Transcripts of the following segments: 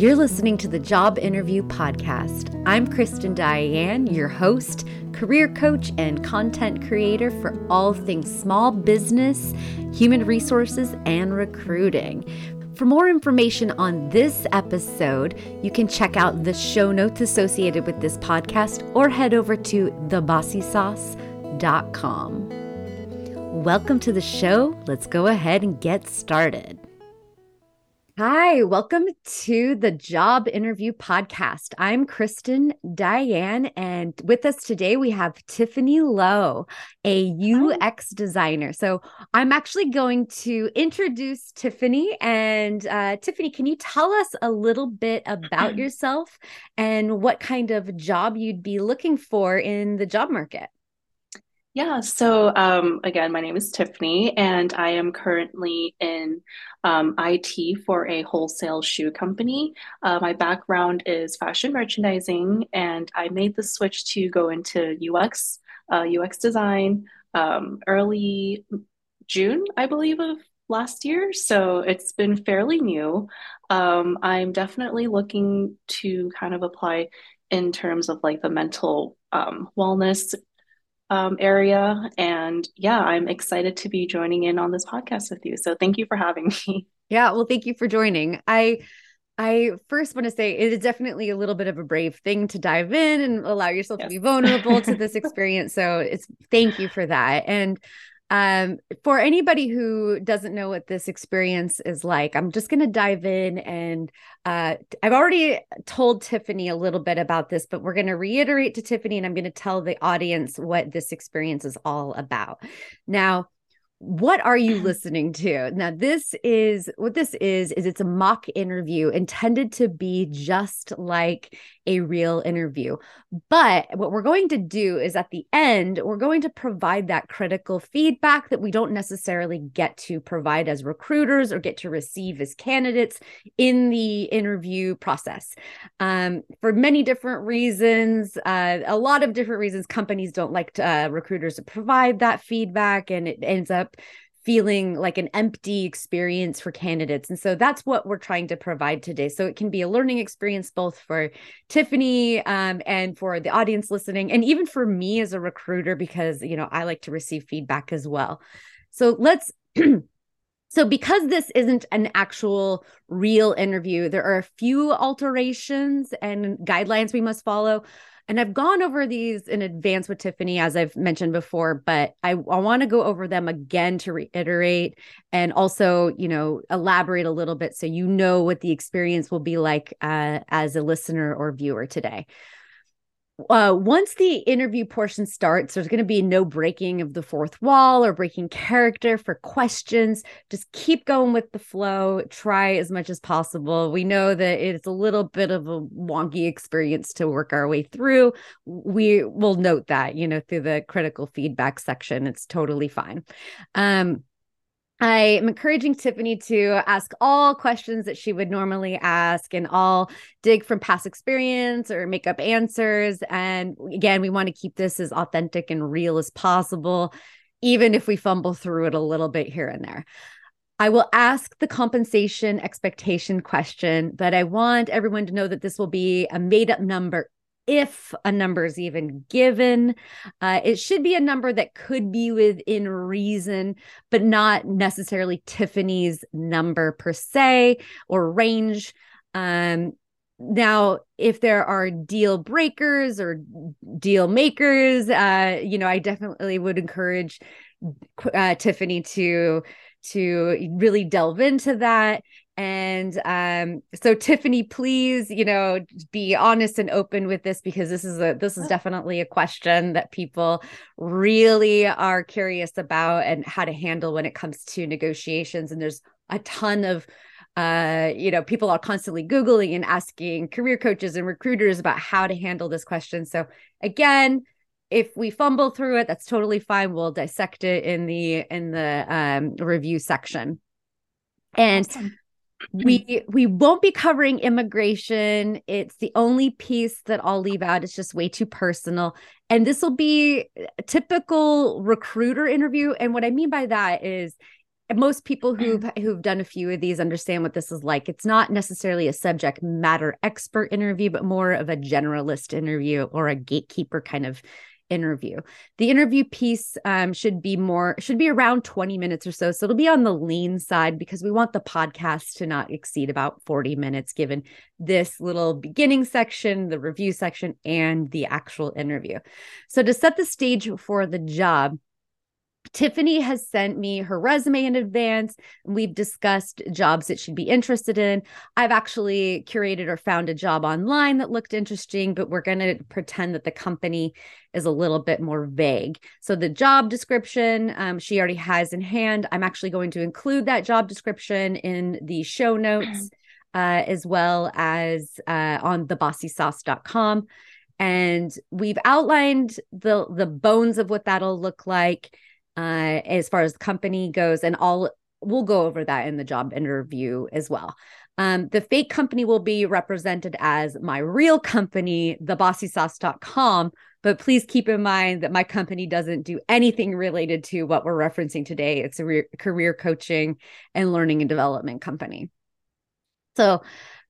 You're listening to the Job Interview Podcast. I'm Kristen Diane, your host, career coach, and content creator for all things small business, human resources, and recruiting. For more information on this episode, you can check out the show notes associated with this podcast or head over to thebossysauce.com. Welcome to the show. Let's go ahead and get started. Hi, welcome to the Job Interview Podcast. I'm Kristen Diane, and with us today we have Tiffany Low, a UX designer. So I'm actually going to introduce Tiffany. And uh, Tiffany, can you tell us a little bit about yourself and what kind of job you'd be looking for in the job market? Yeah, so um, again, my name is Tiffany, and I am currently in um, IT for a wholesale shoe company. Uh, my background is fashion merchandising, and I made the switch to go into UX, uh, UX design um, early June, I believe, of last year. So it's been fairly new. Um, I'm definitely looking to kind of apply in terms of like the mental um, wellness um, area. And yeah, I'm excited to be joining in on this podcast with you. So thank you for having me. Yeah, well, thank you for joining. I I first want to say it is definitely a little bit of a brave thing to dive in and allow yourself yes. to be vulnerable to this experience. So it's thank you for that. And um, for anybody who doesn't know what this experience is like, I'm just going to dive in. And uh, I've already told Tiffany a little bit about this, but we're going to reiterate to Tiffany and I'm going to tell the audience what this experience is all about. Now, what are you listening to? Now this is what this is is it's a mock interview intended to be just like a real interview. But what we're going to do is at the end we're going to provide that critical feedback that we don't necessarily get to provide as recruiters or get to receive as candidates in the interview process. Um, for many different reasons uh, a lot of different reasons companies don't like to, uh, recruiters to provide that feedback and it ends up feeling like an empty experience for candidates. And so that's what we're trying to provide today. So it can be a learning experience both for Tiffany um, and for the audience listening, and even for me as a recruiter, because, you know, I like to receive feedback as well. So let's. So, because this isn't an actual real interview, there are a few alterations and guidelines we must follow. And I've gone over these in advance with Tiffany, as I've mentioned before, but I, I want to go over them again to reiterate and also, you know, elaborate a little bit so you know what the experience will be like uh, as a listener or viewer today uh, once the interview portion starts, there's going to be no breaking of the fourth wall or breaking character for questions. Just keep going with the flow. Try as much as possible. We know that it's a little bit of a wonky experience to work our way through. We will note that, you know, through the critical feedback section. It's totally fine. Um, I am encouraging Tiffany to ask all questions that she would normally ask and all dig from past experience or make up answers. And again, we want to keep this as authentic and real as possible, even if we fumble through it a little bit here and there. I will ask the compensation expectation question, but I want everyone to know that this will be a made up number if a number is even given. Uh, it should be a number that could be within reason, but not necessarily Tiffany's number per se or range. Um, now, if there are deal breakers or deal makers, uh, you know, I definitely would encourage uh, Tiffany to to really delve into that and um, so Tiffany, please, you know, be honest and open with this because this is a this is definitely a question that people really are curious about and how to handle when it comes to negotiations. And there's a ton of uh, you know, people are constantly Googling and asking career coaches and recruiters about how to handle this question. So again, if we fumble through it, that's totally fine. We'll dissect it in the in the um, review section. And awesome we we won't be covering immigration. It's the only piece that i'll leave out. It's just way too personal. And this will be a typical recruiter interview. And what i mean by that is most people who've mm. who've done a few of these understand what this is like. It's not necessarily a subject matter expert interview, but more of a generalist interview or a gatekeeper kind of interview. The interview piece um, should be more should be around 20 minutes or so. So it'll be on the lean side because we want the podcast to not exceed about 40 minutes given this little beginning section, the review section and the actual interview. So to set the stage for the job, Tiffany has sent me her resume in advance. We've discussed jobs that she'd be interested in. I've actually curated or found a job online that looked interesting, but we're going to pretend that the company is a little bit more vague. So, the job description um, she already has in hand. I'm actually going to include that job description in the show notes uh, as well as uh, on thebossysauce.com. And we've outlined the the bones of what that'll look like uh, as far as the company goes, and all we'll go over that in the job interview as well. Um, the fake company will be represented as my real company, thebossysauce.com. But please keep in mind that my company doesn't do anything related to what we're referencing today. It's a re- career coaching and learning and development company. So,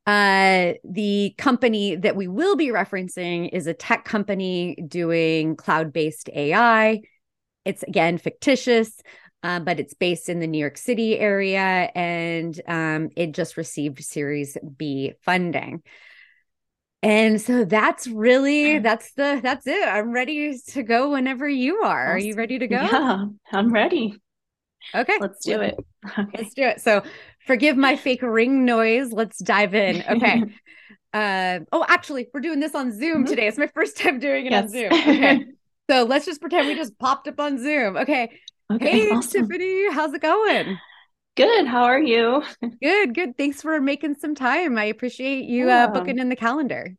uh, the company that we will be referencing is a tech company doing cloud based AI it's again fictitious, uh, but it's based in the New York City area and um, it just received Series B funding. And so that's really that's the that's it. I'm ready to go whenever you are. Are you ready to go? Yeah, I'm ready. Okay. Let's do it. Okay. Let's do it. So forgive my fake ring noise. Let's dive in. Okay. uh oh, actually, we're doing this on Zoom mm-hmm. today. It's my first time doing it yes. on Zoom. Okay. So let's just pretend we just popped up on Zoom. Okay. Okay. Hey, awesome. Tiffany, how's it going? Good. How are you? Good. Good. Thanks for making some time. I appreciate you uh, yeah. uh, booking in the calendar.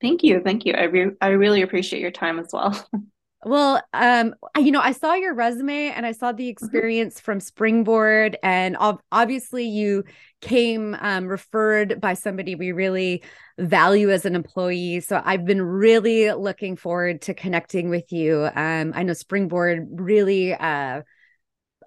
Thank you. Thank you. I re- I really appreciate your time as well. Well, um, you know, I saw your resume and I saw the mm-hmm. experience mm-hmm. from Springboard, and ob- obviously you came um, referred by somebody we really value as an employee. So I've been really looking forward to connecting with you. Um, I know Springboard really uh,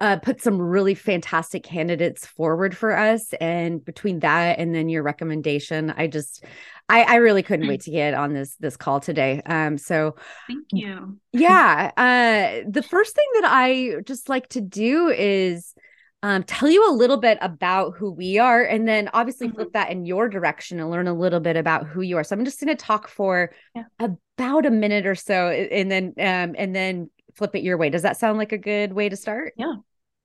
uh, put some really fantastic candidates forward for us. And between that and then your recommendation, I just, I, I really couldn't wait to get on this this call today. Um, so thank you. yeah. Uh, the first thing that I just like to do is um, tell you a little bit about who we are, and then obviously mm-hmm. flip that in your direction and learn a little bit about who you are. So I'm just going to talk for yeah. about a minute or so, and then um, and then flip it your way. Does that sound like a good way to start? Yeah.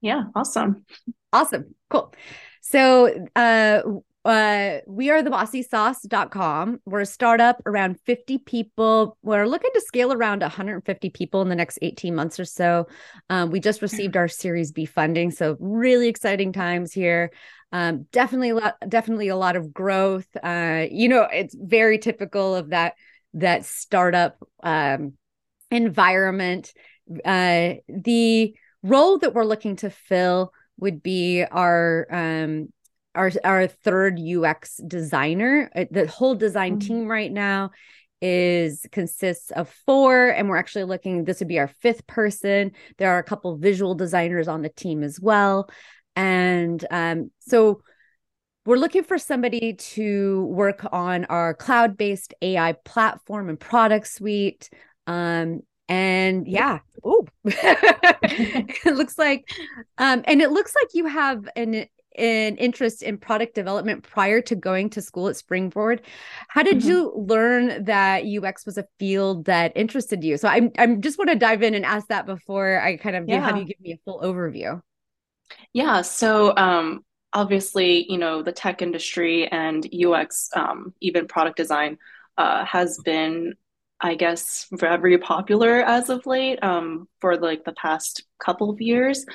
Yeah. Awesome. Awesome. Cool. So uh, uh, we are the bossysauce.com. We're a startup around 50 people. We're looking to scale around 150 people in the next 18 months or so. Um, we just received our Series B funding, so really exciting times here. Um, definitely a lot, definitely a lot of growth. Uh, you know, it's very typical of that that startup um, environment. Uh, the role that we're looking to fill would be our um, our our third UX designer. Uh, the whole design mm-hmm. team right now is consists of four and we're actually looking this would be our fifth person there are a couple visual designers on the team as well and um, so we're looking for somebody to work on our cloud-based ai platform and product suite um, and yeah oh it looks like um, and it looks like you have an an interest in product development prior to going to school at Springboard. How did mm-hmm. you learn that UX was a field that interested you? So I'm I'm just want to dive in and ask that before I kind of yeah. have you give me a full overview. Yeah, so um obviously, you know, the tech industry and UX um even product design uh has been I guess very popular as of late um, for like the past couple of years.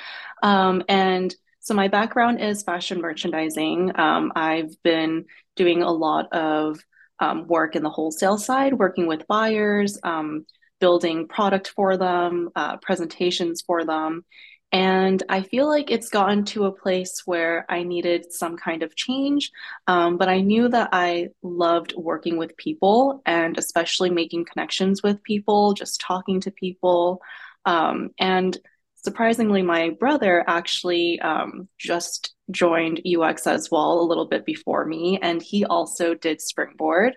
Um, and so, my background is fashion merchandising. Um, I've been doing a lot of um, work in the wholesale side, working with buyers, um, building product for them, uh, presentations for them. And I feel like it's gotten to a place where I needed some kind of change. Um, but I knew that I loved working with people and especially making connections with people, just talking to people. Um, and surprisingly, my brother actually um, just joined UX as well a little bit before me, and he also did Springboard.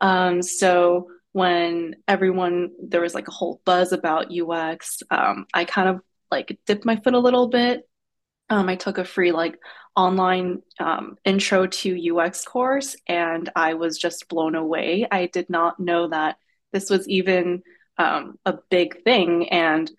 Um, so when everyone there was like a whole buzz about UX, um, I kind of like dipped my foot a little bit. Um, I took a free like online um, intro to UX course, and I was just blown away. I did not know that this was even um, a big thing, and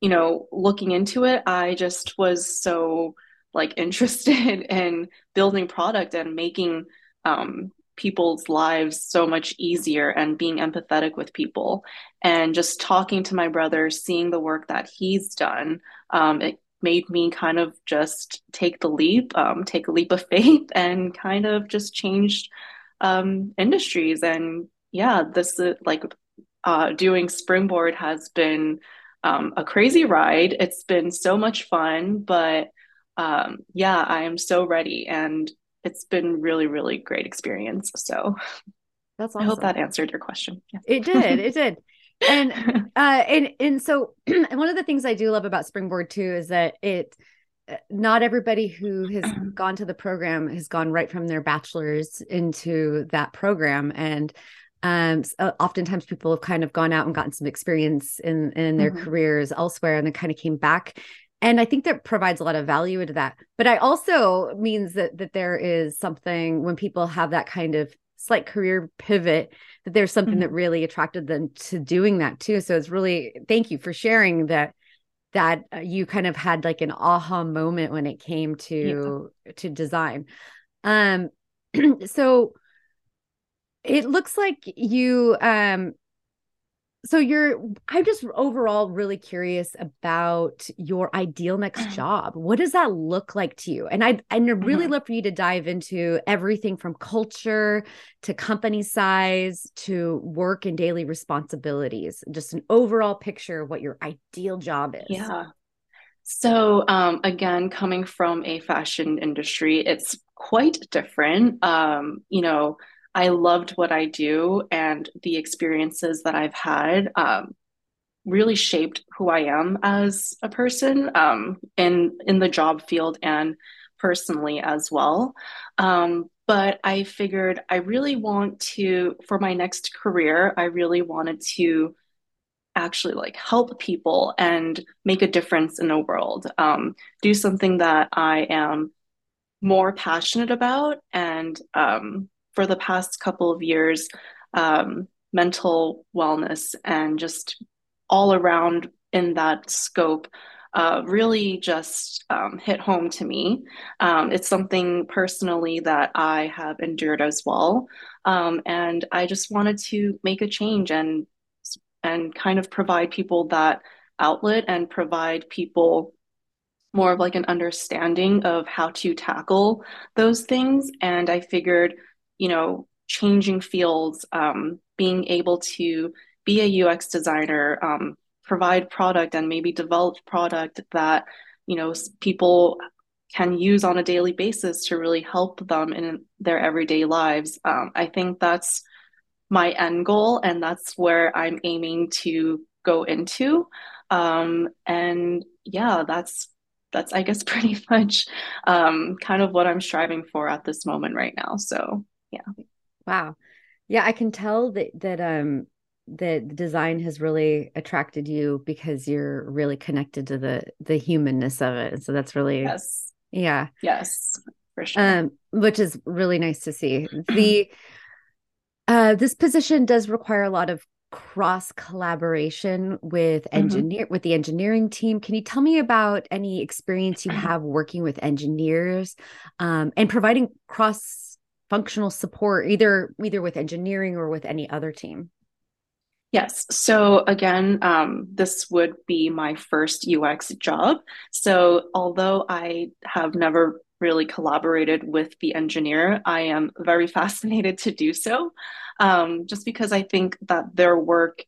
you know, looking into it, I just was so like interested in building product and making um, people's lives so much easier and being empathetic with people. And just talking to my brother seeing the work that he's done um, it made me kind of just take the leap um, take a leap of faith and kind of just changed um, industries. And yeah this is like uh, doing springboard has been um, a crazy ride it's been so much fun but um, yeah i am so ready and it's been really, really great experience. So that's awesome. I hope that answered your question. Yeah. It did. It did. and uh and and so one of the things I do love about Springboard too is that it uh, not everybody who has gone to the program has gone right from their bachelor's into that program and um oftentimes people have kind of gone out and gotten some experience in in their mm-hmm. careers elsewhere and then kind of came back and i think that provides a lot of value into that but i also means that that there is something when people have that kind of slight career pivot that there's something mm-hmm. that really attracted them to doing that too so it's really thank you for sharing that that uh, you kind of had like an aha moment when it came to yeah. to design um so it looks like you um so you're i'm just overall really curious about your ideal next job. What does that look like to you? And i i really mm-hmm. love for you to dive into everything from culture to company size to work and daily responsibilities just an overall picture of what your ideal job is. Yeah. So um, again coming from a fashion industry it's quite different. Um, you know I loved what I do, and the experiences that I've had um, really shaped who I am as a person um, in in the job field and personally as well. Um, but I figured I really want to, for my next career, I really wanted to actually like help people and make a difference in the world. Um, do something that I am more passionate about and um, for the past couple of years, um, mental wellness and just all around in that scope uh, really just um, hit home to me. Um, it's something personally that I have endured as well, um, and I just wanted to make a change and and kind of provide people that outlet and provide people more of like an understanding of how to tackle those things. And I figured you know, changing fields, um, being able to be a UX designer, um, provide product and maybe develop product that, you know, people can use on a daily basis to really help them in their everyday lives. Um, I think that's my end goal, and that's where I'm aiming to go into. Um, and yeah, that's that's I guess pretty much um, kind of what I'm striving for at this moment right now. So yeah. Wow. Yeah i can tell that that um that design has really attracted you because you're really connected to the the humanness of it. So that's really yes. Yeah. Yes for sure. Um which is really nice to see. The uh this position does require a lot of cross collaboration with mm-hmm. engineer mm-hmm. with the engineering team. Can you tell me about any experience you have working with engineers um, and providing cross functional support either either with engineering or with any other team? Yes. So again um, this would be my first ux job. So although i have never really collaborated with the engineer i am very fascinated to do so. Um, just because i think that their work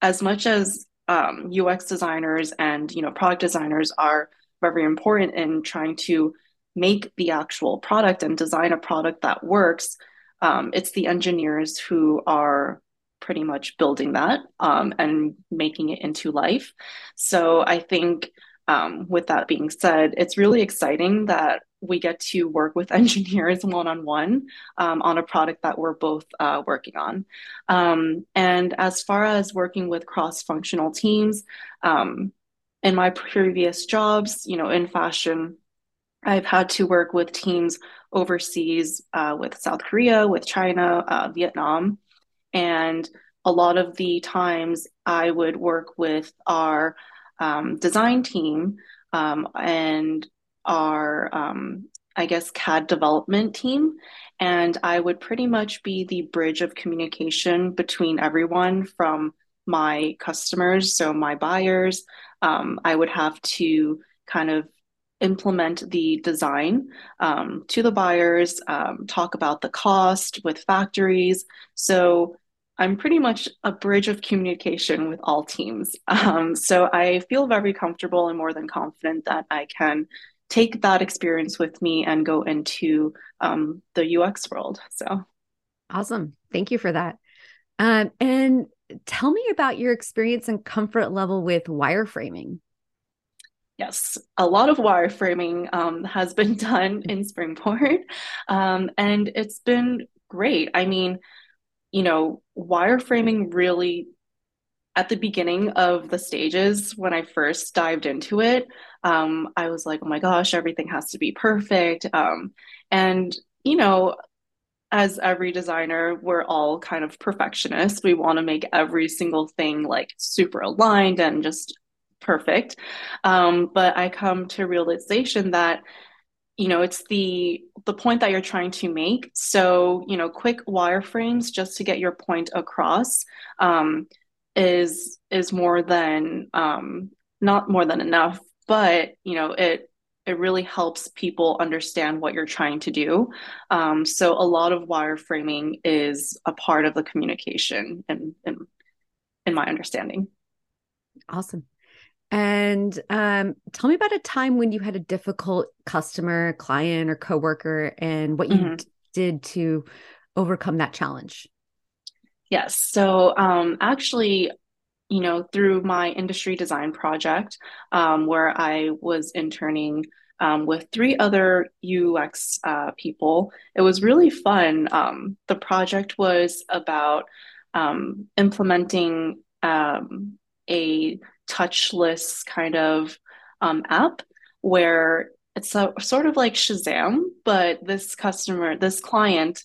as much as um, ux designers and you know product designers are very important in trying to make the actual product and design a product that works, um, it's the engineers who are pretty much building that um, and making it into life. So I think um, with that being said, it's really exciting that we get to work with engineers one on one on a product that we're both uh, working on. Um, and as far as working with cross functional teams, um, in my previous jobs, you know, in fashion, I've had to work with teams overseas uh, with South Korea, with China, uh, Vietnam. And a lot of the times I would work with our um, design team um, and our, um, I guess, CAD development team. And I would pretty much be the bridge of communication between everyone from my customers, so my buyers. Um, I would have to kind of implement the design um, to the buyers, um, talk about the cost with factories. So I'm pretty much a bridge of communication with all teams. Um, so I feel very comfortable and more than confident that I can take that experience with me and go into um, the UX world. So awesome. Thank you for that. Um, and tell me about your experience and comfort level with wireframing. Yes, a lot of wireframing um, has been done in Springboard, um, and it's been great. I mean, you know, wireframing really at the beginning of the stages when I first dived into it, um, I was like, oh my gosh, everything has to be perfect. Um, and, you know, as every designer, we're all kind of perfectionists. We want to make every single thing like super aligned and just perfect. Um, but I come to realization that you know it's the the point that you're trying to make. So you know quick wireframes just to get your point across um, is is more than um, not more than enough but you know it it really helps people understand what you're trying to do. Um, so a lot of wireframing is a part of the communication and in, in, in my understanding. Awesome and um, tell me about a time when you had a difficult customer, client, or coworker, and what you mm-hmm. d- did to overcome that challenge. Yes. So, um, actually, you know, through my industry design project, um, where I was interning um, with three other UX uh, people, it was really fun. Um, the project was about um, implementing um, a touchless kind of um, app where it's a, sort of like Shazam, but this customer, this client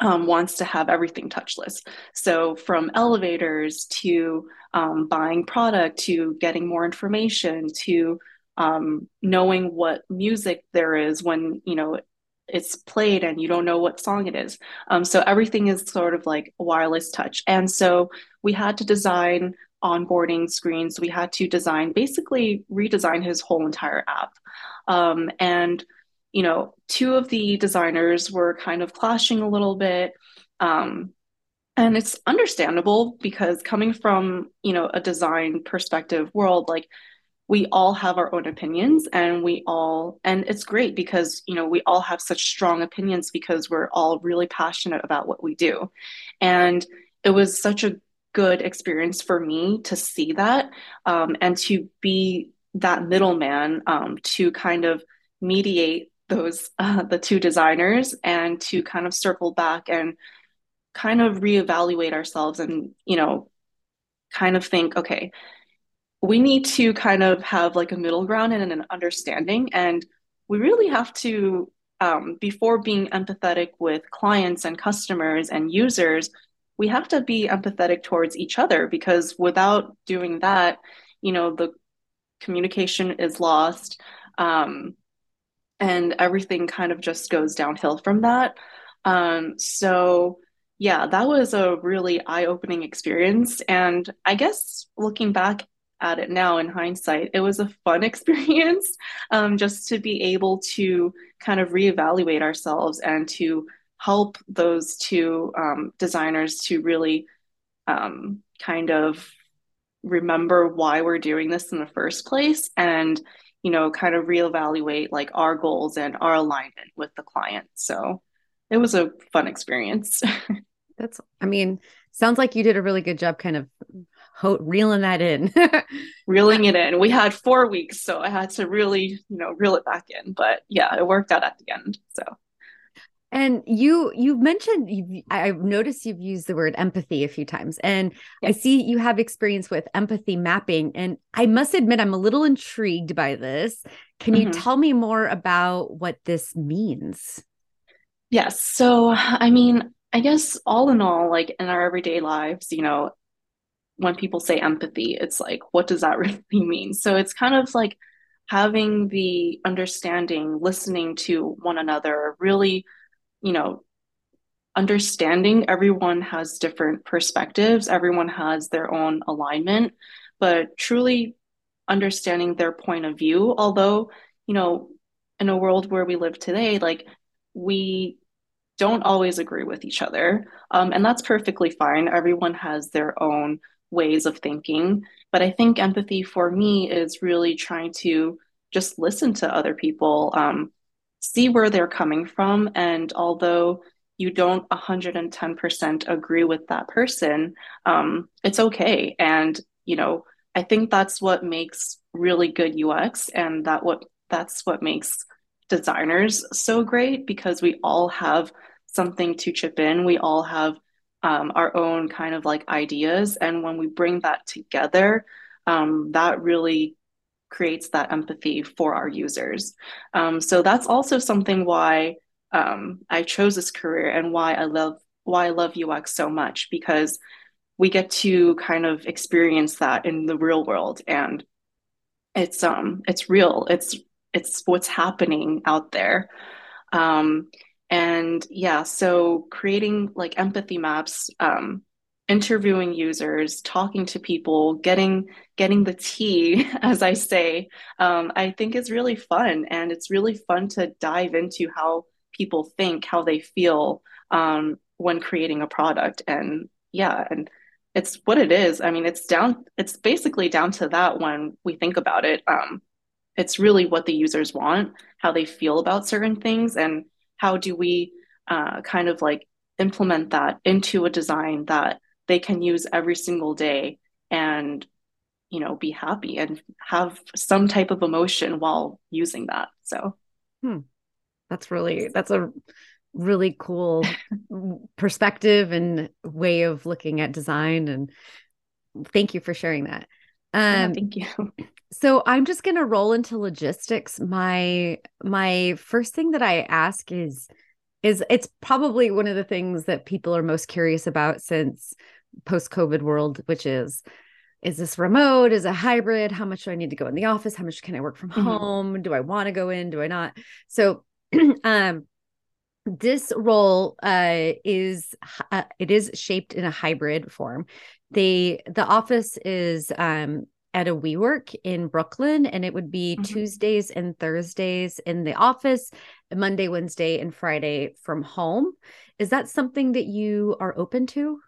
um, wants to have everything touchless. So from elevators to um, buying product to getting more information to um, knowing what music there is when you know it's played and you don't know what song it is. Um, so everything is sort of like wireless touch. And so we had to design onboarding screens. We had to design, basically redesign his whole entire app. Um, and, you know, two of the designers were kind of clashing a little bit. Um, and it's understandable because coming from, you know, a design perspective world, like we all have our own opinions and we all and it's great because you know we all have such strong opinions because we're all really passionate about what we do and it was such a good experience for me to see that um, and to be that middleman um, to kind of mediate those uh, the two designers and to kind of circle back and kind of reevaluate ourselves and you know kind of think okay we need to kind of have like a middle ground and an understanding. And we really have to um, before being empathetic with clients and customers and users we have to be empathetic towards each other because without doing that, you know, the communication is lost. Um, and everything kind of just goes downhill from that. Um, so, yeah, that was a really eye opening experience. And I guess looking back at it now in hindsight, it was a fun experience um, just to be able to kind of reevaluate ourselves and to help those two um, designers to really um, kind of remember why we're doing this in the first place and you know kind of reevaluate like our goals and our alignment with the client so it was a fun experience that's i mean sounds like you did a really good job kind of ho- reeling that in. reeling it in. We had four weeks, so I had to really, you know, reel it back in. But yeah, it worked out at the end. So and you you've mentioned you've, I've noticed you've used the word empathy a few times, and yes. I see you have experience with empathy mapping. And I must admit, I'm a little intrigued by this. Can mm-hmm. you tell me more about what this means? Yes. So, I mean, I guess all in all, like in our everyday lives, you know, when people say empathy, it's like, what does that really mean? So it's kind of like having the understanding, listening to one another, really you know, understanding everyone has different perspectives, everyone has their own alignment, but truly understanding their point of view. Although, you know, in a world where we live today, like we don't always agree with each other. Um, and that's perfectly fine. Everyone has their own ways of thinking. But I think empathy for me is really trying to just listen to other people, um, see where they're coming from. And although you don't 110% agree with that person, um, it's okay. And, you know, I think that's what makes really good UX and that what that's what makes designers so great because we all have something to chip in. We all have um, our own kind of like ideas. And when we bring that together, um, that really creates that empathy for our users. Um, so that's also something why um, I chose this career and why I love why I love UX so much because we get to kind of experience that in the real world and it's um it's real it's it's what's happening out there um and yeah so creating like empathy maps um interviewing users talking to people getting getting the tea as i say um, i think is really fun. And it's really fun to dive into how people think how they feel um, when creating a product. And yeah and it's what it is. I mean it's down it's basically down to that when we think about it. Um, it's really what the users want how they feel about certain things and how do we uh, kind of like implement that into a design that they can use every single day and you know be happy and have some type of emotion while using that so. Hmm. that's really that's a really cool perspective and way of looking at design and thank you for sharing that. Um thank you. so i'm just going to roll into logistics. My my first thing that i ask is is it's probably one of the things that people are most curious about since post COVID world, which is is this remote? Is a hybrid? How much do I need to go in the office? How much can I work from mm-hmm. home? Do I want to go in? Do I not? So um this role uh, is uh, it is shaped in a hybrid form. They the office is um, at a WeWork in Brooklyn, and it would be mm-hmm. Tuesdays and Thursdays in the office, Monday, Wednesday, and Friday from home. Is that something that you are open to?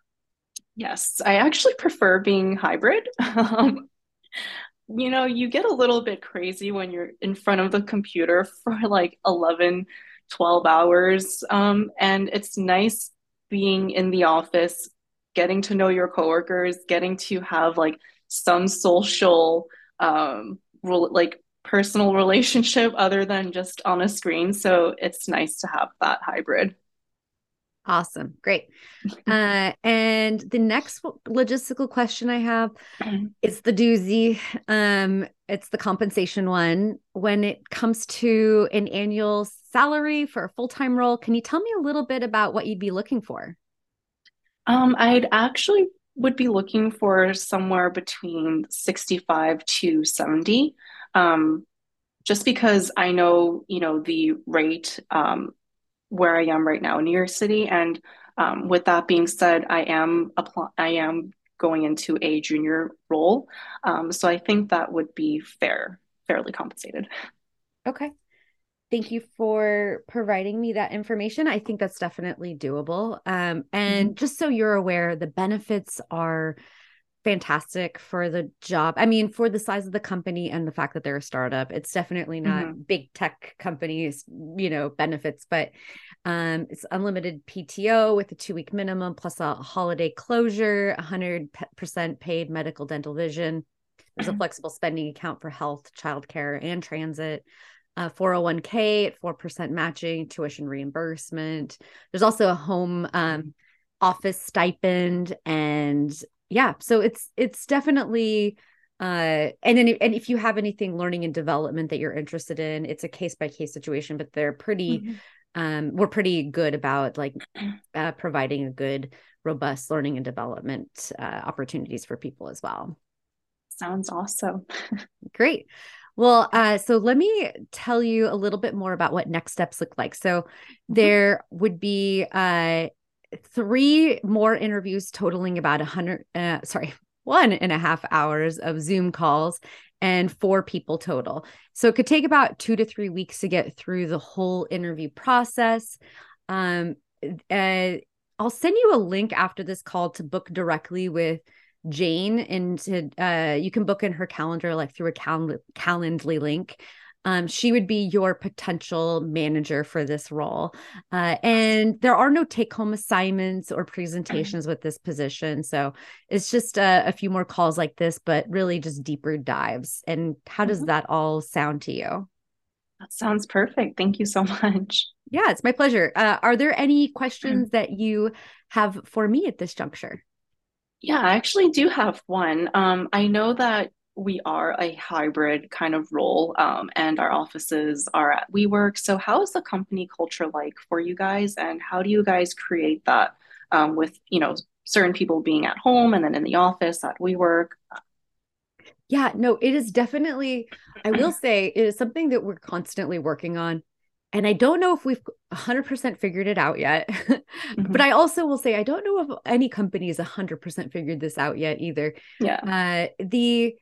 Yes, I actually prefer being hybrid. Um, you know, you get a little bit crazy when you're in front of the computer for like 11, 12 hours. Um, and it's nice being in the office, getting to know your coworkers, getting to have like some social, um, like personal relationship other than just on a screen. So it's nice to have that hybrid. Awesome. Great. Uh, and the next logistical question I have is the doozy. Um, it's the compensation one. When it comes to an annual salary for a full time role, can you tell me a little bit about what you'd be looking for? Um, I'd actually would be looking for somewhere between 65 to 70. Um, just because I know, you know, the rate um, where I am right now in New York City. And um, with that being said, I am apply- I am going into a junior role, um, so I think that would be fair, fairly compensated. Okay. Thank you for providing me that information. I think that's definitely doable. Um, and mm-hmm. just so you're aware, the benefits are fantastic for the job. I mean, for the size of the company and the fact that they're a startup, it's definitely not mm-hmm. big tech companies, you know, benefits, but Um, it's unlimited PTO with a two week minimum plus a holiday closure, 100% paid medical, dental, vision. There's a mm-hmm. flexible spending account for health, childcare, and transit. Uh, 401k at 4% matching, tuition reimbursement. There's also a home um, office stipend. And yeah, so it's it's definitely uh and then and if you have anything learning and development that you're interested in it's a case by case situation but they're pretty mm-hmm. um we're pretty good about like uh, providing a good robust learning and development uh, opportunities for people as well sounds awesome great well uh so let me tell you a little bit more about what next steps look like so mm-hmm. there would be uh three more interviews totaling about a hundred uh, sorry one and a half hours of Zoom calls and four people total. So it could take about two to three weeks to get through the whole interview process. Um, uh, I'll send you a link after this call to book directly with Jane, and to, uh, you can book in her calendar like through a cal- Calendly link um, she would be your potential manager for this role. Uh, and there are no take home assignments or presentations with this position. So it's just a, a, few more calls like this, but really just deeper dives. And how does mm-hmm. that all sound to you? That sounds perfect. Thank you so much. Yeah, it's my pleasure. Uh, are there any questions that you have for me at this juncture? Yeah, I actually do have one. Um, I know that we are a hybrid kind of role um, and our offices are at WeWork. So, how is the company culture like for you guys, and how do you guys create that um, with you know certain people being at home and then in the office at WeWork? Yeah, no, it is definitely. I will say it is something that we're constantly working on. And I don't know if we've 100% figured it out yet. mm-hmm. But I also will say, I don't know if any company has 100% figured this out yet either. Yeah. Uh, the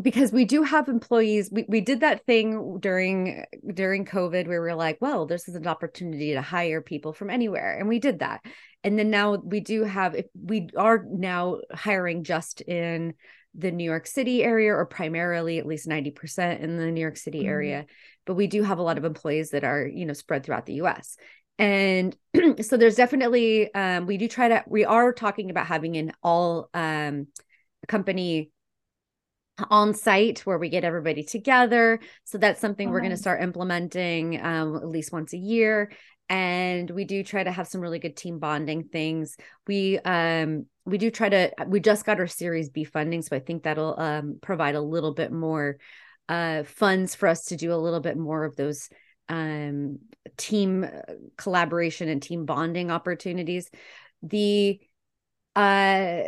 because we do have employees we, we did that thing during during covid where we are like well this is an opportunity to hire people from anywhere and we did that and then now we do have we are now hiring just in the new york city area or primarily at least 90% in the new york city mm-hmm. area but we do have a lot of employees that are you know spread throughout the us and so there's definitely um, we do try to we are talking about having an all um, company on site where we get everybody together. So that's something we're going to start implementing um, at least once a year. And we do try to have some really good team bonding things. We um we do try to we just got our Series B funding, so I think that'll um provide a little bit more uh funds for us to do a little bit more of those um team uh, collaboration and team bonding opportunities. The uh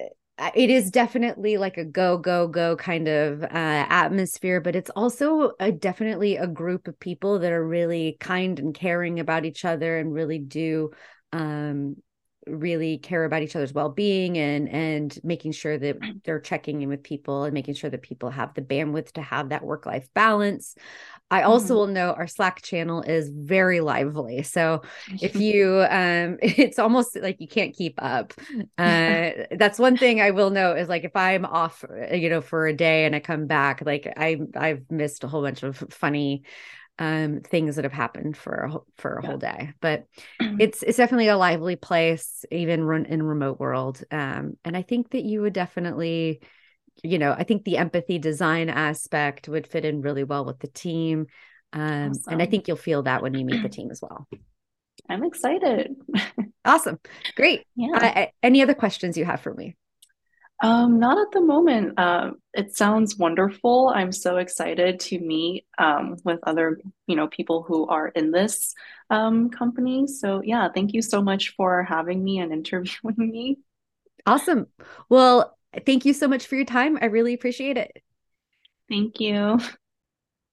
it is definitely like a go go go kind of uh, atmosphere but it's also a, definitely a group of people that are really kind and caring about each other and really do um, really care about each other's well-being and and making sure that they're checking in with people and making sure that people have the bandwidth to have that work-life balance. I also mm-hmm. will note our slack channel is very lively. So if you um it's almost like you can't keep up. Uh that's one thing i will note is like if i'm off you know for a day and i come back like i i've missed a whole bunch of funny um, things that have happened for a, for a yeah. whole day. But it's it's definitely a lively place, even run in remote world. Um, and I think that you would definitely, you know, I think the empathy design aspect would fit in really well with the team. Um, awesome. And I think you'll feel that when you meet the team as well. I'm excited. awesome. Great. Yeah. Uh, any other questions you have for me? Um, not at the moment. Uh, it sounds wonderful. I'm so excited to meet um, with other, you know, people who are in this um, company. So yeah, thank you so much for having me and interviewing me. Awesome. Well, thank you so much for your time. I really appreciate it. Thank you.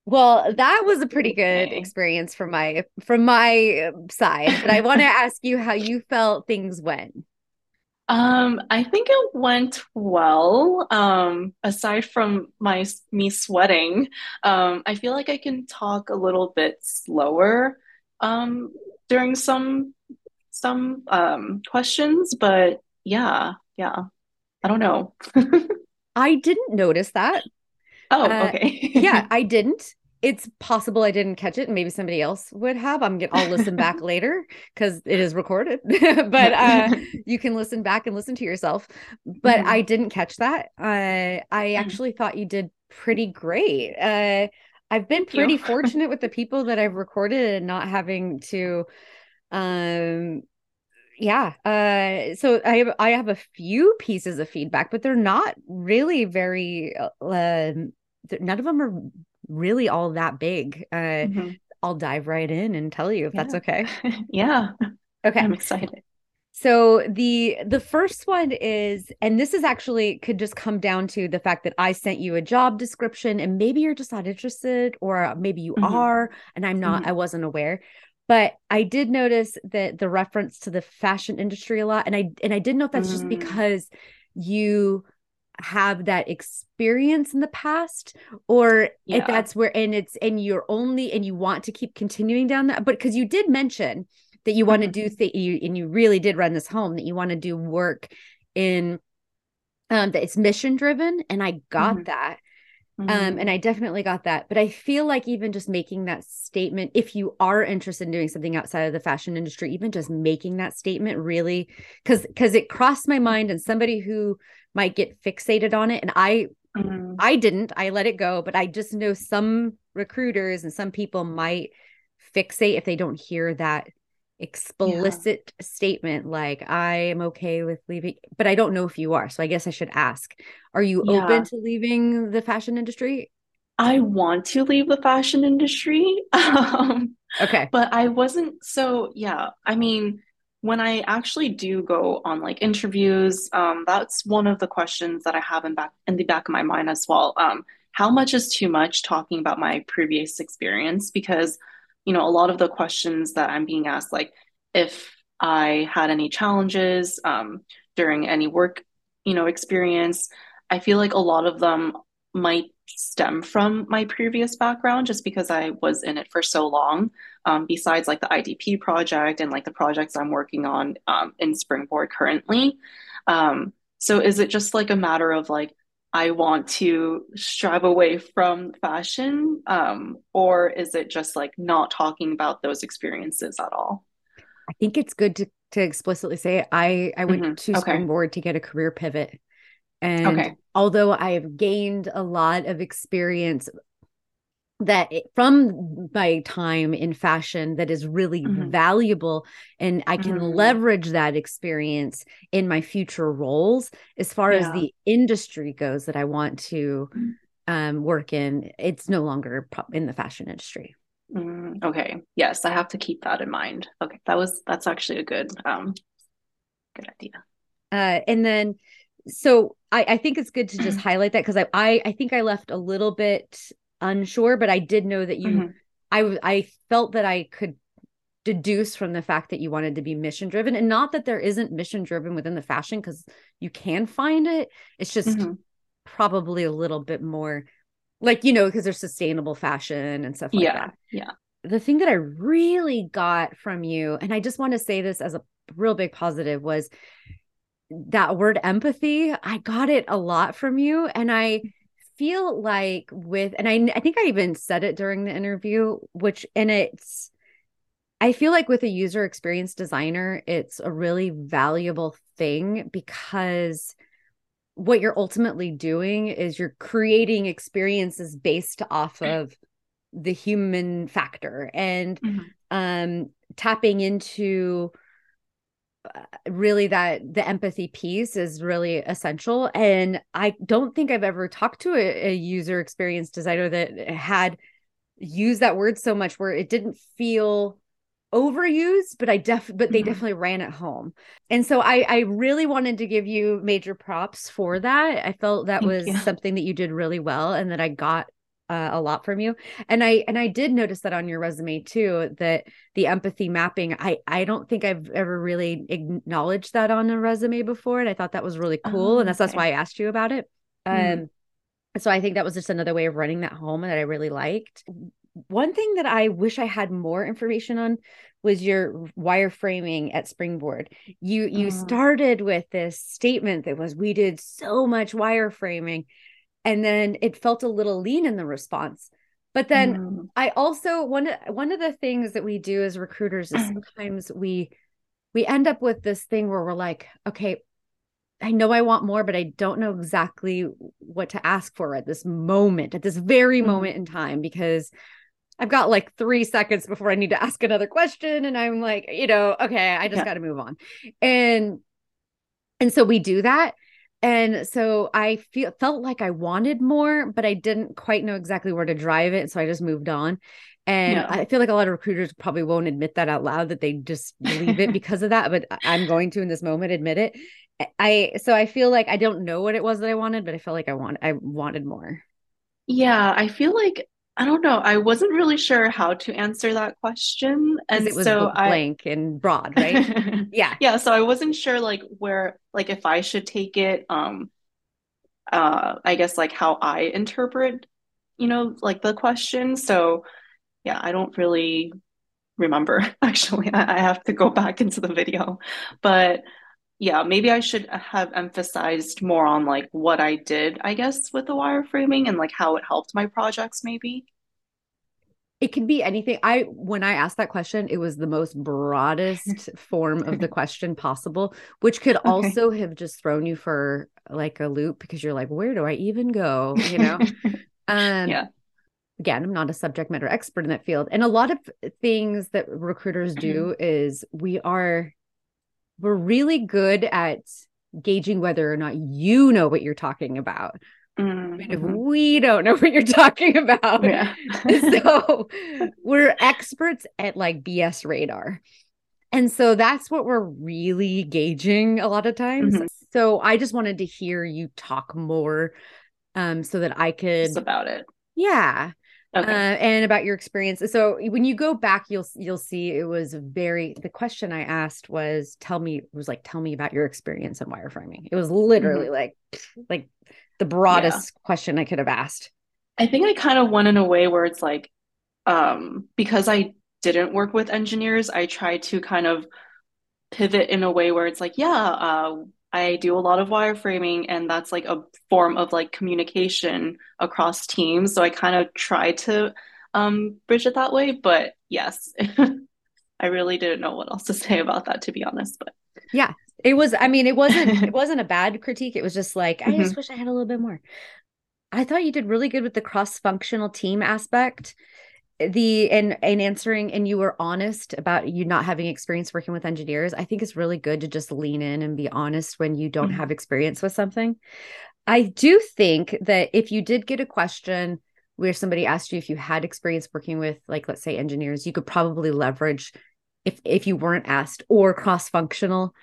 Well, that was a pretty good experience from my from my side. But I want to ask you how you felt things went. Um, I think it went well. Um, aside from my me sweating, um, I feel like I can talk a little bit slower um, during some some um, questions, but yeah, yeah, I don't know. I didn't notice that. Oh, uh, okay. yeah, I didn't. It's possible I didn't catch it and maybe somebody else would have. I'm gonna I'll listen back later because it is recorded. but uh you can listen back and listen to yourself. But mm-hmm. I didn't catch that. Uh, I I mm-hmm. actually thought you did pretty great. Uh I've been pretty fortunate with the people that I've recorded and not having to um yeah uh so i have i have a few pieces of feedback but they're not really very uh, um, none of them are really all that big. Uh, mm-hmm. I'll dive right in and tell you if yeah. that's okay. yeah. Okay. I'm excited. So the the first one is and this is actually could just come down to the fact that I sent you a job description and maybe you're just not interested or maybe you mm-hmm. are and I'm not mm-hmm. I wasn't aware but I did notice that the reference to the fashion industry a lot and I and I didn't know if that's mm. just because you have that experience in the past or yeah. if that's where and it's and you're only and you want to keep continuing down that but because you did mention that you want to mm-hmm. do th- you and you really did run this home that you want to do work in um that it's mission driven and i got mm-hmm. that mm-hmm. um and i definitely got that but i feel like even just making that statement if you are interested in doing something outside of the fashion industry even just making that statement really because because it crossed my mind and somebody who might get fixated on it and i mm-hmm. i didn't i let it go but i just know some recruiters and some people might fixate if they don't hear that explicit yeah. statement like i am okay with leaving but i don't know if you are so i guess i should ask are you yeah. open to leaving the fashion industry i want to leave the fashion industry um, okay but i wasn't so yeah i mean when I actually do go on like interviews, um, that's one of the questions that I have in back in the back of my mind as well. Um, how much is too much talking about my previous experience? Because you know, a lot of the questions that I'm being asked, like if I had any challenges um, during any work, you know, experience, I feel like a lot of them might stem from my previous background just because I was in it for so long. Um, besides like the IDP project and like the projects I'm working on um, in Springboard currently. Um, so is it just like a matter of like, I want to strive away from fashion? Um, or is it just like not talking about those experiences at all? I think it's good to, to explicitly say I, I went mm-hmm. to okay. Springboard to get a career pivot. And okay. although I have gained a lot of experience that from my time in fashion that is really mm-hmm. valuable and I can mm-hmm. leverage that experience in my future roles as far yeah. as the industry goes that I want to mm. um, work in it's no longer in the fashion industry. Mm, okay. Yes, I have to keep that in mind. Okay, that was that's actually a good um good idea. Uh and then so I, I think it's good to just highlight that because I, I I think I left a little bit unsure, but I did know that you mm-hmm. I I felt that I could deduce from the fact that you wanted to be mission driven and not that there isn't mission driven within the fashion because you can find it. It's just mm-hmm. probably a little bit more like you know because there's sustainable fashion and stuff like yeah, that. Yeah. The thing that I really got from you, and I just want to say this as a real big positive, was that word empathy, I got it a lot from you. And I feel like with, and I, I think I even said it during the interview, which, and it's, I feel like with a user experience designer, it's a really valuable thing because what you're ultimately doing is you're creating experiences based off of the human factor and mm-hmm. um tapping into really that the empathy piece is really essential and i don't think i've ever talked to a, a, user experience designer that had used that word so much where it didn't feel overused but i def but they mm-hmm. definitely ran it home and so i i really wanted to give you major props for that i felt that Thank was you. something that you did really well and that i got uh, a lot from you and i and i did notice that on your resume too that the empathy mapping i i don't think i've ever really acknowledged that on a resume before and i thought that was really cool oh, and that's okay. that's why i asked you about it mm. um so i think that was just another way of running that home that i really liked one thing that i wish i had more information on was your wireframing at springboard you you uh. started with this statement that was we did so much wireframing and then it felt a little lean in the response But then mm. I also one one of the things that we do as recruiters is sometimes we we end up with this thing where we're like, okay, I know I want more, but I don't know exactly what to ask for at this moment, at this very mm. moment in time, because I've got like three seconds before I need to ask another question. And I'm like, you know, okay, I just yeah. got to move on. And and so we do that. And so I feel felt like I wanted more, but I didn't quite know exactly where to drive it. So I just moved on. And yeah. I feel like a lot of recruiters probably won't admit that out loud that they just believe it because of that. But I'm going to in this moment admit it. I so I feel like I don't know what it was that I wanted, but I felt like I want I wanted more. Yeah, I feel like I don't know. I wasn't really sure how to answer that question. And it was so blank I... and broad, right? yeah. Yeah. So I wasn't sure like where like if I should take it um uh I guess like how I interpret, you know, like the question. So yeah, I don't really remember actually. I, I have to go back into the video. But yeah, maybe I should have emphasized more on like what I did, I guess, with the wireframing and like how it helped my projects, maybe. It could be anything. I when I asked that question, it was the most broadest form of the question possible, which could okay. also have just thrown you for like a loop because you're like, where do I even go? You know? um yeah. Again, I'm not a subject matter expert in that field. And a lot of things that recruiters do mm-hmm. is we are we're really good at gauging whether or not you know what you're talking about. Mm-hmm. If we don't know what you're talking about, yeah. so we're experts at like BS radar. And so that's what we're really gauging a lot of times. Mm-hmm. So I just wanted to hear you talk more um so that I could just about it. Yeah. Okay. Uh, and about your experience. So when you go back, you'll you'll see it was very. The question I asked was, "Tell me," was like, "Tell me about your experience in wireframing." It was literally mm-hmm. like, like the broadest yeah. question I could have asked. I think I kind of went in a way where it's like, um, because I didn't work with engineers, I tried to kind of pivot in a way where it's like, yeah, uh, I do a lot of wireframing and that's like a form of like communication across teams. So I kind of try to um, bridge it that way. But yes, I really didn't know what else to say about that, to be honest. But yeah, it was, I mean, it wasn't, it wasn't a bad critique. It was just like, I mm-hmm. just wish I had a little bit more. I thought you did really good with the cross functional team aspect the and and answering and you were honest about you not having experience working with engineers i think it's really good to just lean in and be honest when you don't mm-hmm. have experience with something i do think that if you did get a question where somebody asked you if you had experience working with like let's say engineers you could probably leverage if if you weren't asked or cross functional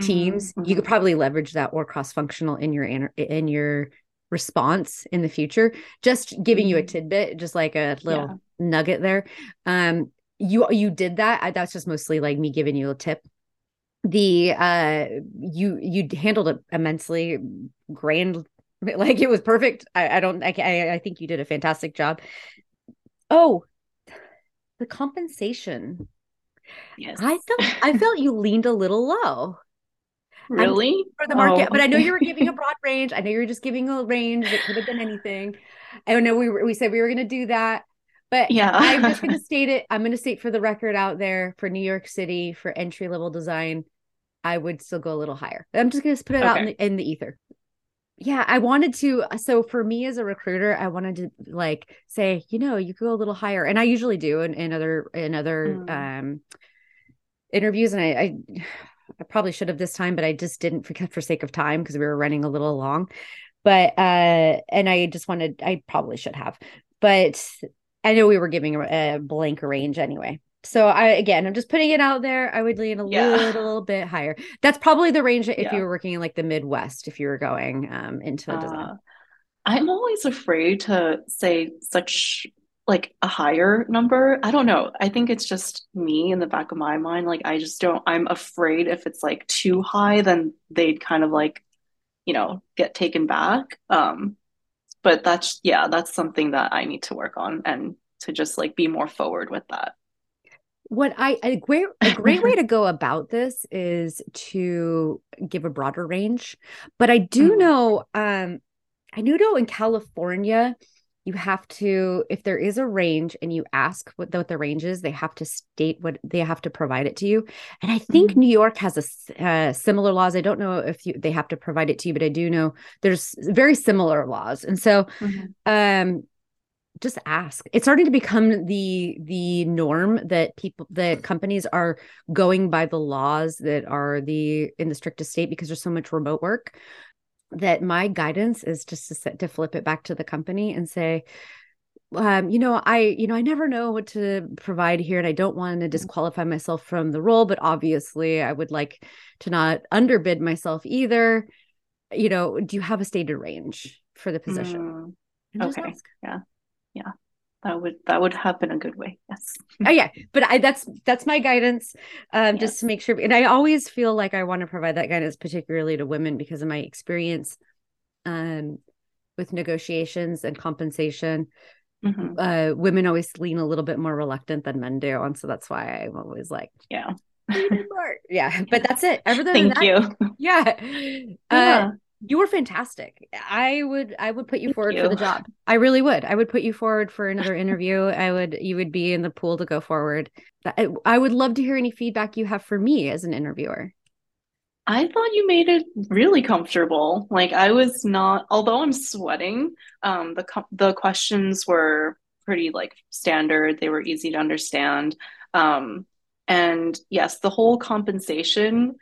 teams mm-hmm. you could probably leverage that or cross functional in your in your response in the future. Just giving you a mm-hmm. tidbit just like a little yeah. nugget there. Um you you did that. I, that's just mostly like me giving you a tip. The uh you you handled it immensely grand like it was perfect. I, I don't I, I think you did a fantastic job. Oh the compensation. Yes. I felt i felt you leaned a little low Really? For the market. Oh. But I know you were giving a broad range. I know you were just giving a range. It could have been anything. I know we were, we said we were going to do that. But yeah, I'm just going to state it. I'm going to state for the record out there for New York City for entry level design, I would still go a little higher. I'm just going to put it okay. out in the, in the ether. Yeah, I wanted to. So for me as a recruiter, I wanted to like say, you know, you could go a little higher, and I usually do in, in other in other mm. um interviews. And I, I I probably should have this time, but I just didn't for, for sake of time because we were running a little long. But uh, and I just wanted, I probably should have, but I know we were giving a, a blank range anyway. So I again, I'm just putting it out there. I would lean a yeah. little, little bit higher. That's probably the range if yeah. you were working in like the Midwest, if you were going um, into uh, design. I'm always afraid to say such like a higher number. I don't know. I think it's just me in the back of my mind. Like I just don't I'm afraid if it's like too high, then they'd kind of like, you know, get taken back. Um but that's yeah, that's something that I need to work on and to just like be more forward with that. What I a great a great way to go about this is to give a broader range. But I do mm-hmm. know um I do know in California you have to if there is a range and you ask what the, what the range is they have to state what they have to provide it to you. And i think mm-hmm. new york has a uh, similar laws. I don't know if you, they have to provide it to you but i do know there's very similar laws. And so mm-hmm. um just ask. It's starting to become the the norm that people that companies are going by the laws that are the in the strictest state because there's so much remote work that my guidance is just to set, to flip it back to the company and say um, you know, I, you know, I never know what to provide here, and I don't want to mm-hmm. disqualify myself from the role, but obviously, I would like to not underbid myself either. You know, do you have a stated range for the position? Mm, okay. Yeah yeah that would that would have been a good way yes. Oh yeah. But i that's that's my guidance um yes. just to make sure and i always feel like i want to provide that guidance particularly to women because of my experience um with negotiations and compensation. Mm-hmm. uh women always lean a little bit more reluctant than men do and so that's why i'm always like yeah. Yeah but that's it. Everything thank that, you. yeah, yeah. Uh, you were fantastic. I would I would put you Thank forward you. for the job. I really would. I would put you forward for another interview. I would you would be in the pool to go forward. I, I would love to hear any feedback you have for me as an interviewer. I thought you made it really comfortable. Like I was not although I'm sweating, um the the questions were pretty like standard. They were easy to understand. Um and yes, the whole compensation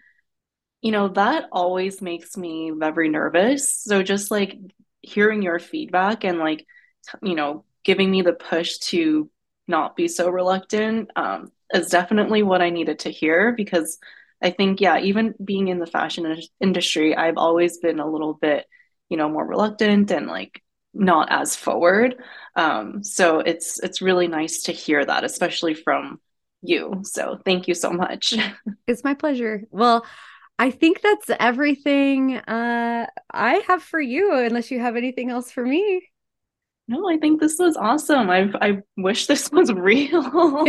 you know, that always makes me very nervous. So just like hearing your feedback and like, you know, giving me the push to not be so reluctant um, is definitely what I needed to hear because I think, yeah, even being in the fashion industry, I've always been a little bit, you know, more reluctant and like not as forward. Um, so it's it's really nice to hear that, especially from you. So thank you so much. It's my pleasure. Well, I think that's everything uh, I have for you, unless you have anything else for me. No, I think this was awesome. I I wish this was real.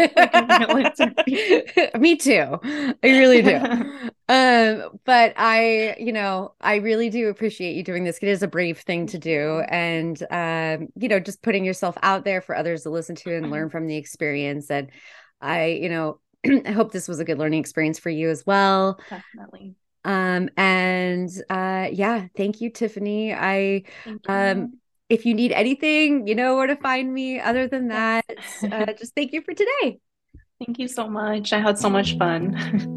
Me too. I really do. um, but I, you know, I really do appreciate you doing this. It is a brave thing to do, and um, you know, just putting yourself out there for others to listen to and learn from the experience. And I, you know, I hope this was a good learning experience for you as well. Definitely. Um, and uh, yeah, thank you, Tiffany. I um if you need anything, you know where to find me. Other than that, uh, just thank you for today. Thank you so much. I had so much fun.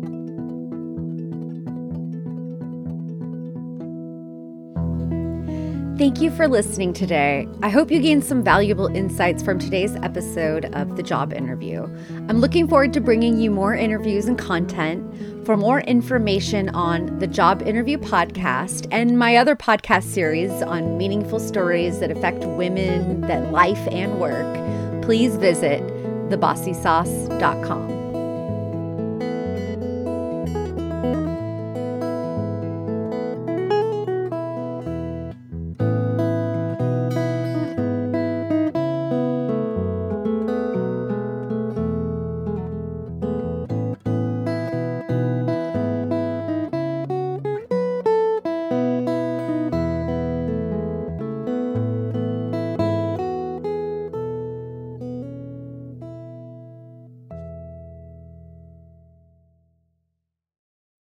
Thank you for listening today. I hope you gained some valuable insights from today's episode of The Job Interview. I'm looking forward to bringing you more interviews and content. For more information on the Job Interview podcast and my other podcast series on meaningful stories that affect women, that life and work, please visit thebossysauce.com.